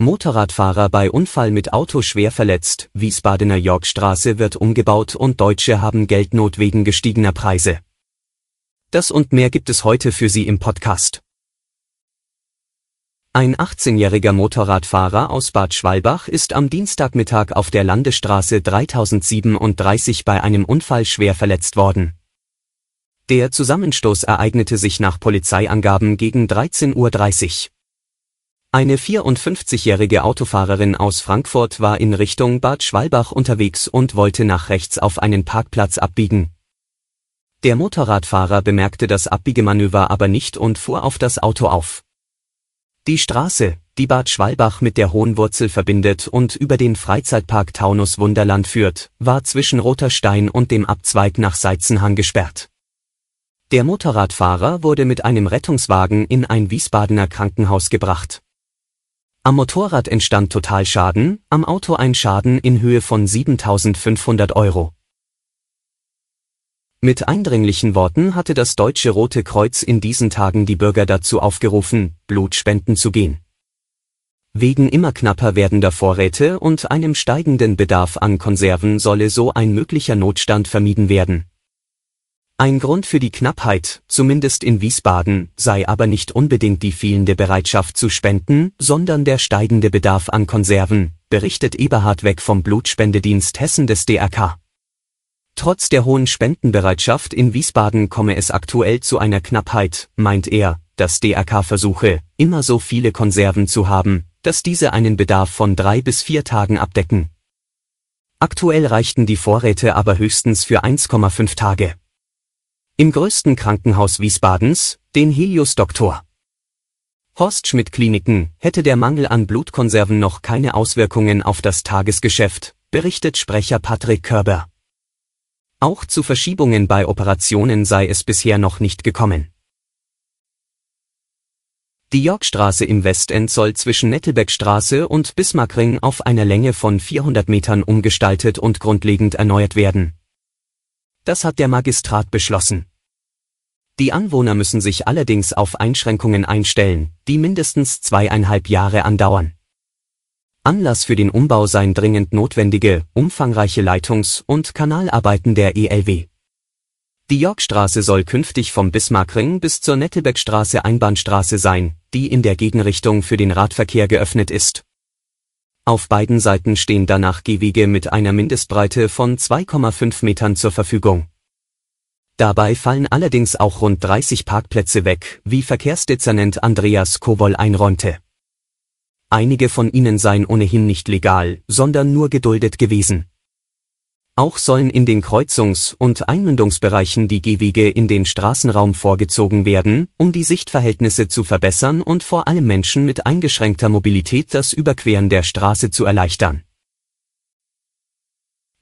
Motorradfahrer bei Unfall mit Auto schwer verletzt, Wiesbadener Yorkstraße wird umgebaut und Deutsche haben Geldnot wegen gestiegener Preise. Das und mehr gibt es heute für Sie im Podcast. Ein 18-jähriger Motorradfahrer aus Bad Schwalbach ist am Dienstagmittag auf der Landesstraße 3037 bei einem Unfall schwer verletzt worden. Der Zusammenstoß ereignete sich nach Polizeiangaben gegen 13.30 Uhr. Eine 54-jährige Autofahrerin aus Frankfurt war in Richtung Bad Schwalbach unterwegs und wollte nach rechts auf einen Parkplatz abbiegen. Der Motorradfahrer bemerkte das Abbiegemanöver aber nicht und fuhr auf das Auto auf. Die Straße, die Bad Schwalbach mit der Hohen Wurzel verbindet und über den Freizeitpark Taunus Wunderland führt, war zwischen Roter Stein und dem Abzweig nach Seizenhang gesperrt. Der Motorradfahrer wurde mit einem Rettungswagen in ein Wiesbadener Krankenhaus gebracht. Am Motorrad entstand Totalschaden, am Auto ein Schaden in Höhe von 7500 Euro. Mit eindringlichen Worten hatte das Deutsche Rote Kreuz in diesen Tagen die Bürger dazu aufgerufen, Blut spenden zu gehen. Wegen immer knapper werdender Vorräte und einem steigenden Bedarf an Konserven solle so ein möglicher Notstand vermieden werden. Ein Grund für die Knappheit, zumindest in Wiesbaden, sei aber nicht unbedingt die fehlende Bereitschaft zu spenden, sondern der steigende Bedarf an Konserven, berichtet Eberhard Weg vom Blutspendedienst Hessen des DRK. Trotz der hohen Spendenbereitschaft in Wiesbaden komme es aktuell zu einer Knappheit, meint er, das DRK versuche, immer so viele Konserven zu haben, dass diese einen Bedarf von drei bis vier Tagen abdecken. Aktuell reichten die Vorräte aber höchstens für 1,5 Tage. Im größten Krankenhaus Wiesbadens, den Helios Doktor. Horst Schmidt Kliniken, hätte der Mangel an Blutkonserven noch keine Auswirkungen auf das Tagesgeschäft, berichtet Sprecher Patrick Körber. Auch zu Verschiebungen bei Operationen sei es bisher noch nicht gekommen. Die Yorkstraße im Westend soll zwischen Nettelbeckstraße und Bismarckring auf einer Länge von 400 Metern umgestaltet und grundlegend erneuert werden. Das hat der Magistrat beschlossen. Die Anwohner müssen sich allerdings auf Einschränkungen einstellen, die mindestens zweieinhalb Jahre andauern. Anlass für den Umbau seien dringend notwendige, umfangreiche Leitungs- und Kanalarbeiten der ELW. Die Yorkstraße soll künftig vom Bismarckring bis zur Nettelbeckstraße Einbahnstraße sein, die in der Gegenrichtung für den Radverkehr geöffnet ist auf beiden Seiten stehen danach Gehwege mit einer Mindestbreite von 2,5 Metern zur Verfügung. Dabei fallen allerdings auch rund 30 Parkplätze weg, wie Verkehrsdezernent Andreas Kowol einräumte. Einige von ihnen seien ohnehin nicht legal, sondern nur geduldet gewesen. Auch sollen in den Kreuzungs- und Einmündungsbereichen die Gehwege in den Straßenraum vorgezogen werden, um die Sichtverhältnisse zu verbessern und vor allem Menschen mit eingeschränkter Mobilität das Überqueren der Straße zu erleichtern.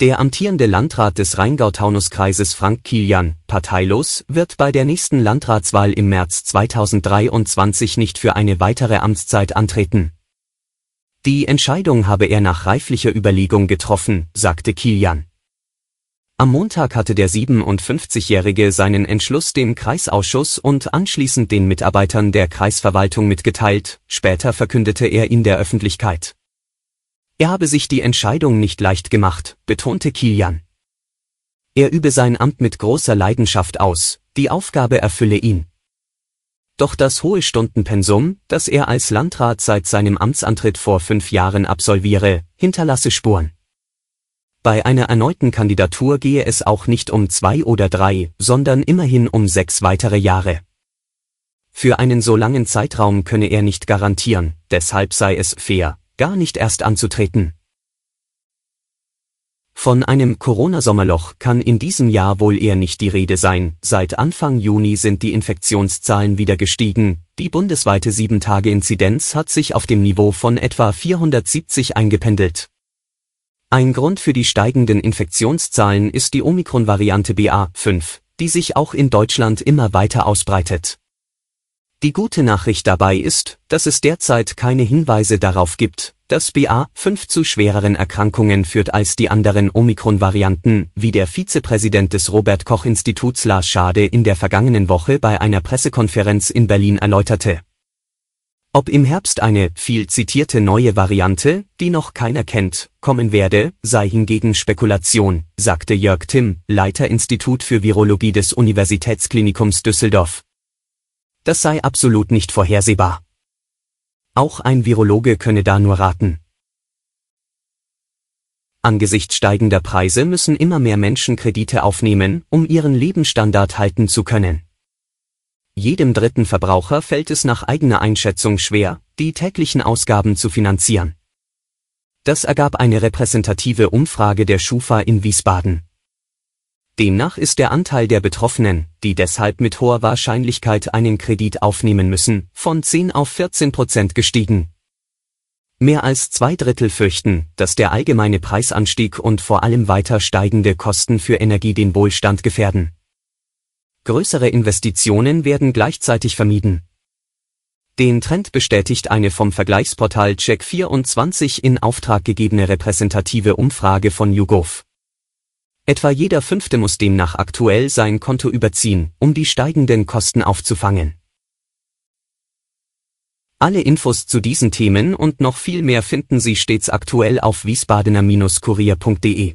Der amtierende Landrat des Rheingau-Taunus-Kreises Frank Kilian, parteilos, wird bei der nächsten Landratswahl im März 2023 nicht für eine weitere Amtszeit antreten. Die Entscheidung habe er nach reiflicher Überlegung getroffen, sagte Kilian. Am Montag hatte der 57-Jährige seinen Entschluss dem Kreisausschuss und anschließend den Mitarbeitern der Kreisverwaltung mitgeteilt, später verkündete er in der Öffentlichkeit. Er habe sich die Entscheidung nicht leicht gemacht, betonte Kilian. Er übe sein Amt mit großer Leidenschaft aus, die Aufgabe erfülle ihn. Doch das hohe Stundenpensum, das er als Landrat seit seinem Amtsantritt vor fünf Jahren absolviere, hinterlasse Spuren. Bei einer erneuten Kandidatur gehe es auch nicht um zwei oder drei, sondern immerhin um sechs weitere Jahre. Für einen so langen Zeitraum könne er nicht garantieren, deshalb sei es fair, gar nicht erst anzutreten. Von einem Corona-Sommerloch kann in diesem Jahr wohl eher nicht die Rede sein. Seit Anfang Juni sind die Infektionszahlen wieder gestiegen. Die bundesweite 7-Tage-Inzidenz hat sich auf dem Niveau von etwa 470 eingependelt. Ein Grund für die steigenden Infektionszahlen ist die Omikron-Variante BA5, die sich auch in Deutschland immer weiter ausbreitet. Die gute Nachricht dabei ist, dass es derzeit keine Hinweise darauf gibt, dass BA5 zu schwereren Erkrankungen führt als die anderen Omikron-Varianten, wie der Vizepräsident des Robert Koch Instituts Lars Schade in der vergangenen Woche bei einer Pressekonferenz in Berlin erläuterte. Ob im Herbst eine viel zitierte neue Variante, die noch keiner kennt, kommen werde, sei hingegen Spekulation, sagte Jörg Timm, Leiter Institut für Virologie des Universitätsklinikums Düsseldorf. Das sei absolut nicht vorhersehbar. Auch ein Virologe könne da nur raten. Angesichts steigender Preise müssen immer mehr Menschen Kredite aufnehmen, um ihren Lebensstandard halten zu können. Jedem dritten Verbraucher fällt es nach eigener Einschätzung schwer, die täglichen Ausgaben zu finanzieren. Das ergab eine repräsentative Umfrage der Schufa in Wiesbaden. Demnach ist der Anteil der Betroffenen, die deshalb mit hoher Wahrscheinlichkeit einen Kredit aufnehmen müssen, von 10 auf 14 Prozent gestiegen. Mehr als zwei Drittel fürchten, dass der allgemeine Preisanstieg und vor allem weiter steigende Kosten für Energie den Wohlstand gefährden. Größere Investitionen werden gleichzeitig vermieden. Den Trend bestätigt eine vom Vergleichsportal Check24 in Auftrag gegebene repräsentative Umfrage von YouGov. Etwa jeder Fünfte muss demnach aktuell sein Konto überziehen, um die steigenden Kosten aufzufangen. Alle Infos zu diesen Themen und noch viel mehr finden Sie stets aktuell auf wiesbadener-kurier.de.